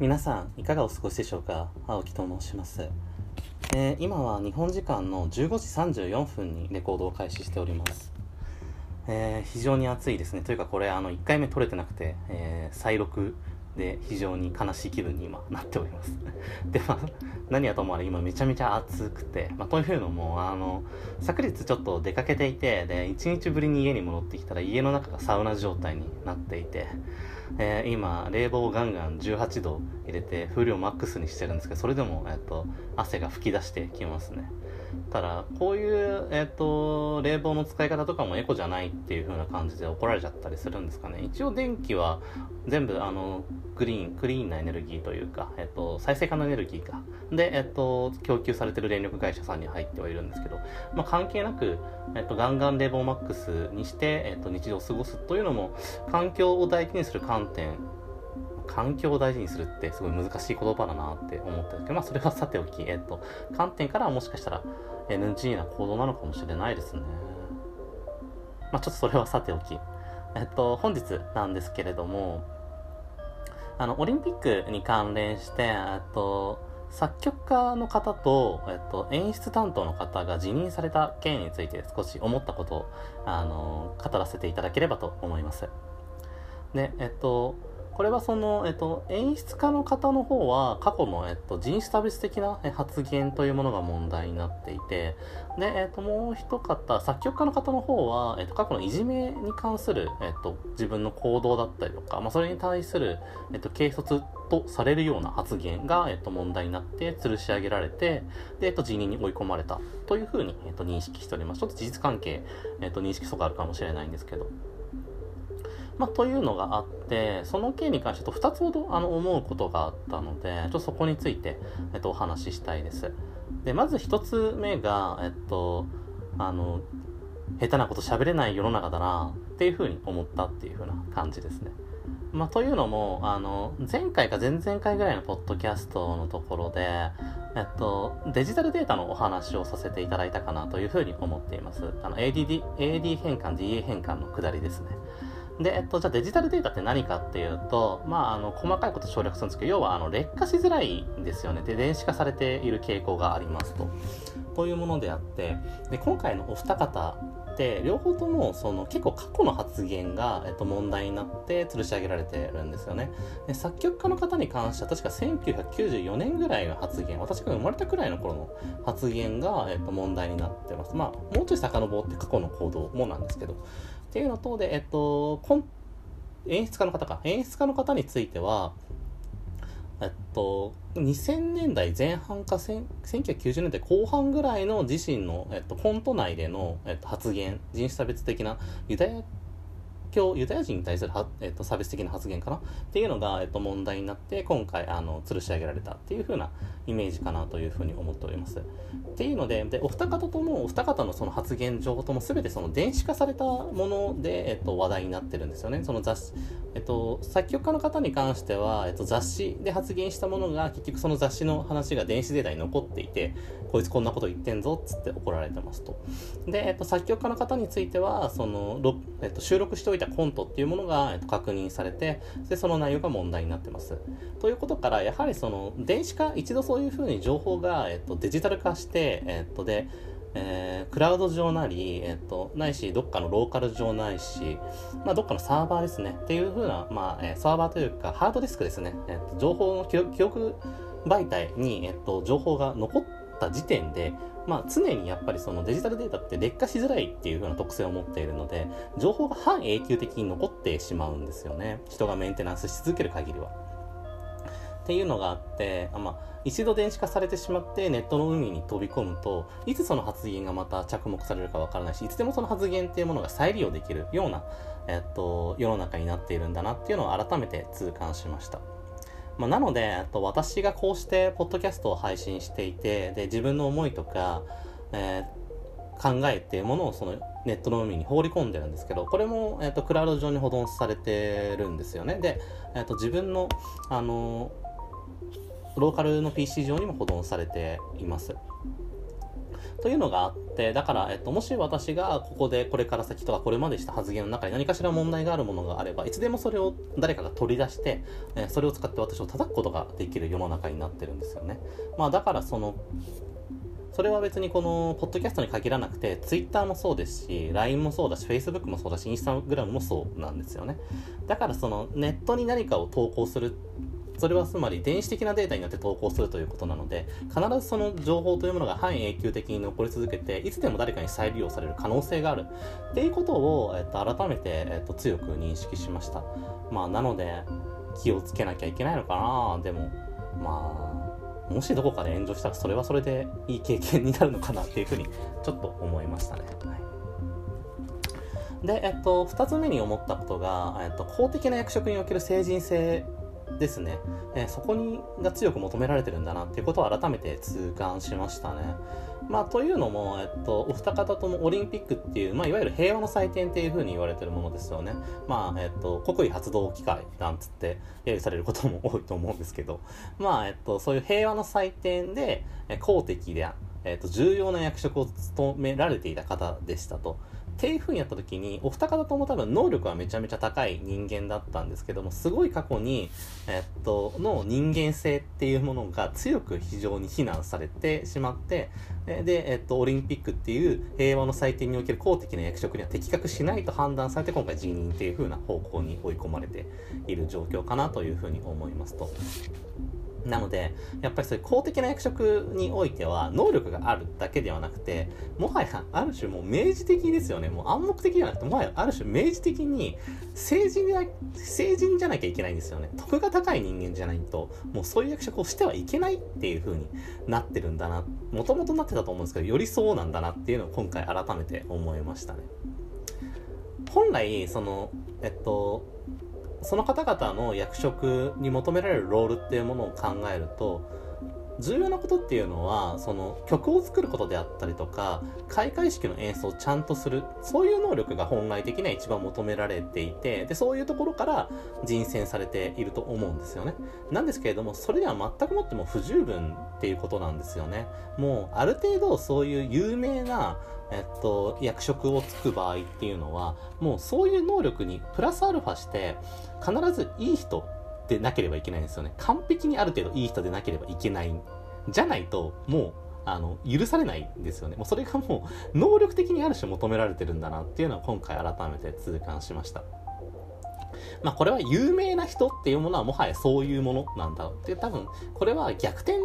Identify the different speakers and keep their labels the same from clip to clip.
Speaker 1: 皆さんいかがお過ごしでしょうか？青木と申します、えー、今は日本時間の15時34分にレコードを開始しております、えー、非常に暑いですね。というかこれあの1回目撮れてなくて、えー、再録で非常に悲しい気分に今なっております。でまあ何はともあれ今めちゃめちゃ暑くて、まあ、というのもあの昨日ちょっと出かけていてで1日ぶりに家に戻ってきたら家の中がサウナ状態になっていてえー、今冷房をガンガン18度入れて風量マックスにしてるんですけどそれでも、えーと、汗が噴き出してきますね。ただこういう、えーと、冷房の使い方とかもエコじゃないっていう風な感じで怒られちゃったりするんですかね。一応電気は全部あのグリーンクリーンなエネルギーというか、えーと、再生可能エネルギーか。で、えー、と供給されてる電力会社さんに入ってはいるんですけど、まあ、関係なく、えー、とガンガン冷房マックスにして、えー、と日常を過ごすというのも環境を大事にする観点環境を大事にするってすごい難しい言葉だなって思ってるけど、まあそれはさておき、えっと、観点からはもしかしたら NG な行動なのかもしれないですね。まあちょっとそれはさておき。えっと、本日なんですけれども、あの、オリンピックに関連して、えっと、作曲家の方と、えっと、演出担当の方が辞任された件について少し思ったことを、あの、語らせていただければと思います。で、えっと、これはその、えっと、演出家の方の方は過去の、えっと、人種差別的な発言というものが問題になっていて、で、えっと、もう一方、作曲家の方の方は、えっと、過去のいじめに関する、えっと、自分の行動だったりとか、まあ、それに対する、えっと、軽率とされるような発言が、えっと、問題になって、吊るし上げられて、で、えっと、辞任に追い込まれたというふうに、えっと、認識しております。ちょっと事実関係、えっと、認識そがあるかもしれないんですけど。まあ、というのがあって、その件に関してと2つほどあの思うことがあったので、ちょっとそこについて、えっと、お話ししたいです。で、まず1つ目が、えっと、あの、下手なこと喋れない世の中だなっていうふうに思ったっていうふうな感じですね。まあ、というのも、あの、前回か前々回ぐらいのポッドキャストのところで、えっと、デジタルデータのお話をさせていただいたかなというふうに思っています。あの、ADD、AD 変換、DA 変換の下りですね。で、えっと、じゃあデジタルデータって何かっていうと、まあ、あの、細かいこと省略するんですけど、要は、あの、劣化しづらいんですよね。で、電子化されている傾向がありますと。こういうものであって、で、今回のお二方って、両方とも、その、結構過去の発言が、えっと、問題になって吊るし上げられてるんですよね。で、作曲家の方に関しては、確か1994年ぐらいの発言、私が生まれたくらいの頃の発言が、えっと、問題になってます。まあ、もうちょい遡って過去の行動もなんですけど、っていうのとで、えっと、演出家の方か。演出家の方については、えっと、2000年代前半か1990年代後半ぐらいの自身の、えっと、コント内での、えっと、発言、人種差別的なユダヤ教ユダヤ人に対するは、えっと、差別的な発言かな？っていうのが、えっと、問題になって今回あの吊るし上げられたっていう風なイメージかなというふうに思っております。っていうのででお二方ともお二方のその発言情報とも全てその電子化されたもので、えっと、話題になってるんですよね。その雑誌、えっと、作曲家の方に関しては、えっと、雑誌で発言したものが結局その雑誌の話が電子データに残っていてこいつこんなこと言ってんぞっつって怒られてますとで、えっと、作曲家の方についてはその、えっと、収録しておいたコントっていうものが、えっと、確認されてでその内容が問題になってます。ということからやはりその電子化一度そういうふうに情報が、えっと、デジタル化して、えっと、でえー、クラウド上なり、えっと、ないし、どっかのローカル上ないし、まあ、どっかのサーバーですね。っていう風な、まあ、えー、サーバーというか、ハードディスクですね。えっと、情報の記憶媒体に、えっと、情報が残った時点で、まあ、常にやっぱりそのデジタルデータって劣化しづらいっていう風な特性を持っているので、情報が半永久的に残ってしまうんですよね。人がメンテナンスし続ける限りは。っていうのがあって、まあ、一度電子化されてしまってネットの海に飛び込むと、いつその発言がまた着目されるかわからないし、いつでもその発言っていうものが再利用できるような、えっと、世の中になっているんだなっていうのを改めて痛感しました。まあ、なので、と私がこうしてポッドキャストを配信していて、で、自分の思いとか、えー、考えっていうものをそのネットの海に放り込んでるんですけど、これも、えっ、と、クラウド上に保存されてるんですよね。で、えっ、と、自分の、あのローカルの PC 上にも保存されています。というのがあって、だから、えっと、もし私がここでこれから先とかこれまでした発言の中に何かしら問題があるものがあれば、いつでもそれを誰かが取り出して、え、それを使って私を叩くことができる世の中になってるんですよね。まあ、だからその、それは別にこの、ポッドキャストに限らなくて、Twitter もそうですし、LINE もそうだし、Facebook もそうだし、Instagram もそうなんですよね。だからその、ネットに何かを投稿するそれはつまり電子的なデータによって投稿するということなので、必ずその情報というものが半永久的に残り続けて、いつでも誰かに再利用される可能性があるっていうことを、えっと、改めて、えっと、強く認識しました。まあ、なので、気をつけなきゃいけないのかなでも、まあ、もしどこかで炎上したらそれはそれでいい経験になるのかなっていうふうにちょっと思いましたね。はいで、えっと、二つ目に思ったことが、えっと、公的な役職における成人性ですね、えー、そこにが強く求められてるんだなっていうことを改めて痛感しましたね。まあ、というのも、えっと、お二方ともオリンピックっていう、まあ、いわゆる平和の祭典っていうふうに言われてるものですよね。まあ、えっと、国威発動機会なんつって揶揄されることも多いと思うんですけど、まあ、えっと、そういう平和の祭典で、公的で、えっと、重要な役職を務められていた方でしたと。っていう風にやった時に、お二方とも多分能力はめちゃめちゃ高い人間だったんですけども、すごい過去に、えっと、の人間性っていうものが強く非常に非難されてしまって、で、えっと、オリンピックっていう平和の祭典における公的な役職には適格しないと判断されて、今回辞任っていう風な方向に追い込まれている状況かなという風に思いますと。なので、やっぱりそういう公的な役職においては、能力があるだけではなくて、もはや、ある種もう明示的ですよね。もう暗黙的ではなくて、もはやある種明示的に、成人な、成人じゃなきゃいけないんですよね。徳が高い人間じゃないと、もうそういう役職をしてはいけないっていう風になってるんだな。もともとなってたと思うんですけど、よりそうなんだなっていうのを今回改めて思いましたね。本来、その、えっと、その方々の役職に求められるロールっていうものを考えると重要なことっていうのはその曲を作ることであったりとか開会式の演奏をちゃんとするそういう能力が本来的には一番求められていてでそういうところから人選されていると思うんですよね。なんですけれどもそれでは全くもっても不十分っていうことなんですよね。もうある程度そういう有名なえっと、役職をつく場合っていうのは、もうそういう能力にプラスアルファして、必ずいい人でなければいけないんですよね。完璧にある程度いい人でなければいけない。じゃないと、もう、あの、許されないんですよね。もうそれがもう、能力的にある種求められてるんだなっていうのは今回改めて痛感しました。まあこれは有名な人っていうものはもはやそういうものなんだろうって多分、これは逆転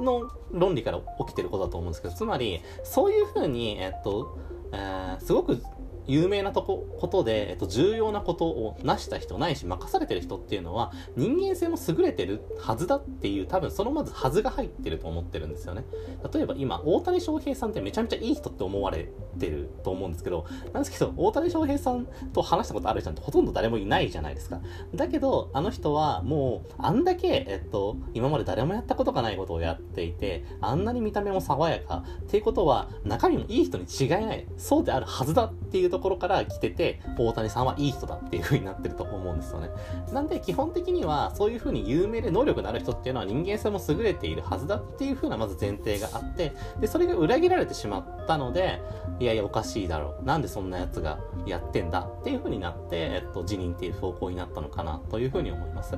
Speaker 1: の論理から起きてることだと思うんですけど、つまり、そういうふうに、えっと、えー、すごく有名なとこ、ことで、えっと、重要なことを成した人ないし、任されてる人っていうのは、人間性も優れてるはずだっていう、多分そのまずはずが入ってると思ってるんですよね。例えば今、大谷翔平さんってめちゃめちゃいい人って思われてると思うんですけど、なんですけど、大谷翔平さんと話したことある人ってほとんど誰もいないじゃないですか。だけど、あの人はもう、あんだけ、えっと、今まで誰もやったことがないことをやっていて、あんなに見た目も爽やか、っていうことは、中身もいい人に違いない。そうであるはずだっていうとところから来てて、大谷さんはいい人だっていう風になってると思うんですよね。なんで基本的にはそういう風に有名で能力のある人っていうのは人間性も優れているはずだっていう風なまず前提があって、で、それが裏切られてしまったので、いやいやおかしいだろう。なんでそんな奴がやってんだっていう風になって、えっと、辞任っていう方向になったのかなという風に思います。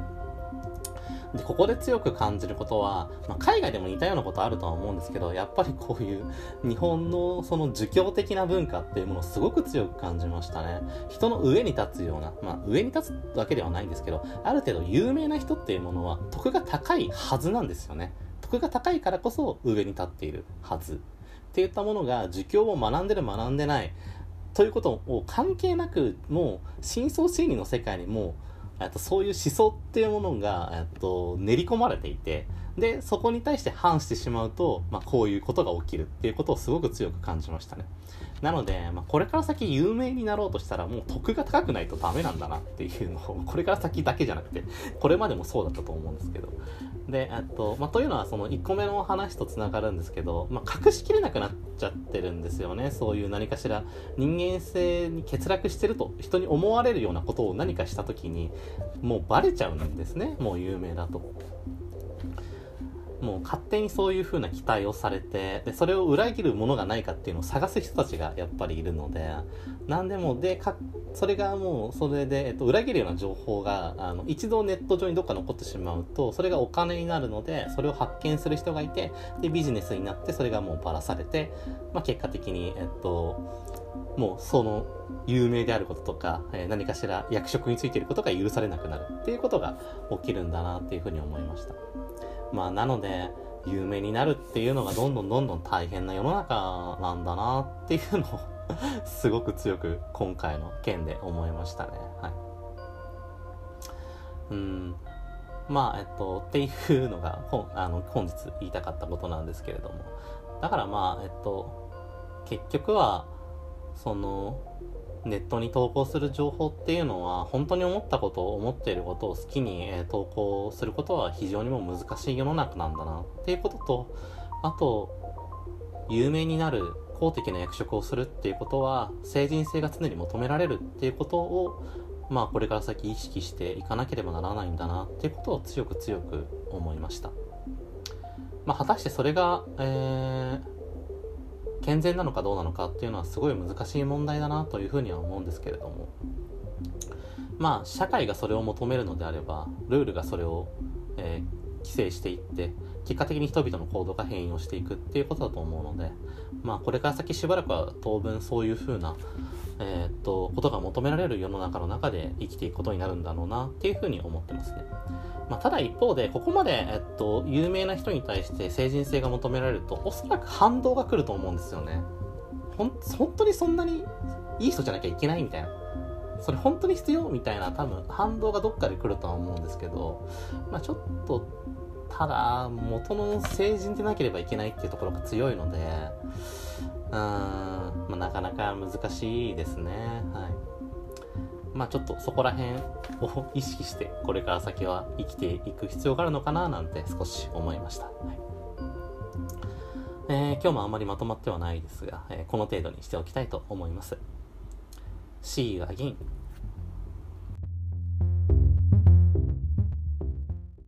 Speaker 1: で、ここで強く感じることは、まあ、海外でも似たようなことあるとは思うんですけど、やっぱりこういう日本のその儒教的な文化っていうものをすごく強く感じましたね。人の上に立つような、まあ上に立つわけではないんですけど、ある程度有名な人っていうものは徳が高いはずなんですよね。徳が高いからこそ上に立っているはず。っていったものが儒教を学んでる学んでないということを関係なくもう深層心理の世界にもうとそういう思想っていうものがと練り込まれていてでそこに対して反してしまうと、まあ、こういうことが起きるっていうことをすごく強く感じましたねなので、まあ、これから先有名になろうとしたらもう得が高くないとダメなんだなっていうのをこれから先だけじゃなくてこれまでもそうだったと思うんですけどで、えっと、まあ、というのはその1個目の話と繋がるんですけど、まあ、隠しきれなくなっちゃってるんですよね。そういう何かしら人間性に欠落してると人に思われるようなことを何かした時にもうバレちゃうんですね。もう有名だと。もう勝手にそういう風な期待をされてでそれを裏切るものがないかっていうのを探す人たちがやっぱりいるので何でもでかそれがもうそれで、えっと、裏切るような情報があの一度ネット上にどっか残ってしまうとそれがお金になるのでそれを発見する人がいてでビジネスになってそれがもうばらされて、まあ、結果的に、えっと、もうその有名であることとか、えー、何かしら役職についていることが許されなくなるっていうことが起きるんだなっていうふうに思いました。まあなので有名になるっていうのがどんどんどんどん大変な世の中なんだなっていうのをすごく強く今回の件で思いましたね。はい。うん。まあ、えっと、っていうのが本あの本日言いたかったことなんですけれども。だからまあ、えっと、結局は、その、ネットに投稿する情報っていうのは本当に思ったことを思っていることを好きに、え投稿することは非常にも難しい世の中なんだなっていうこととあと有名になる公的な役職をするっていうことは成人性が常に求められるっていうことをまあこれから先意識していかなければならないんだなっていうことを強く強く思いました。まあ、果たしてそれが、えー健全なのかどうなのかっていうのはすごい難しい問題だなというふうには思うんですけれども。まあ社会がそれを求めるのであればルールがそれを、えー、規制していって結果的に人々の行動が変容していくっていうことだと思うのでまあこれから先しばらくは当分そういうふうなえー、っとことが求められる世の中の中で生きていくことになるんだろうなっていうふうに思ってますね。まあ、ただ一方で、ここまで、えっと、有名な人に対して成人性が求められると、おそらく反動が来ると思うんですよね。ほん、本当にそんなにいい人じゃなきゃいけないみたいな。それ本当に必要？みたいな多分反動がどっかで来るとは思うんですけど、まあちょっと、ただ、元の成人でなければいけないっていうところが強いので、うん、まあ、なかなか難しいですね。はい。まあちょっとそこら辺を意識してこれから先は生きていく必要があるのかななんて少し思いました。はいえー、今日もあまりまとまってはないですが、えー、この程度にしておきたいと思います。See you again.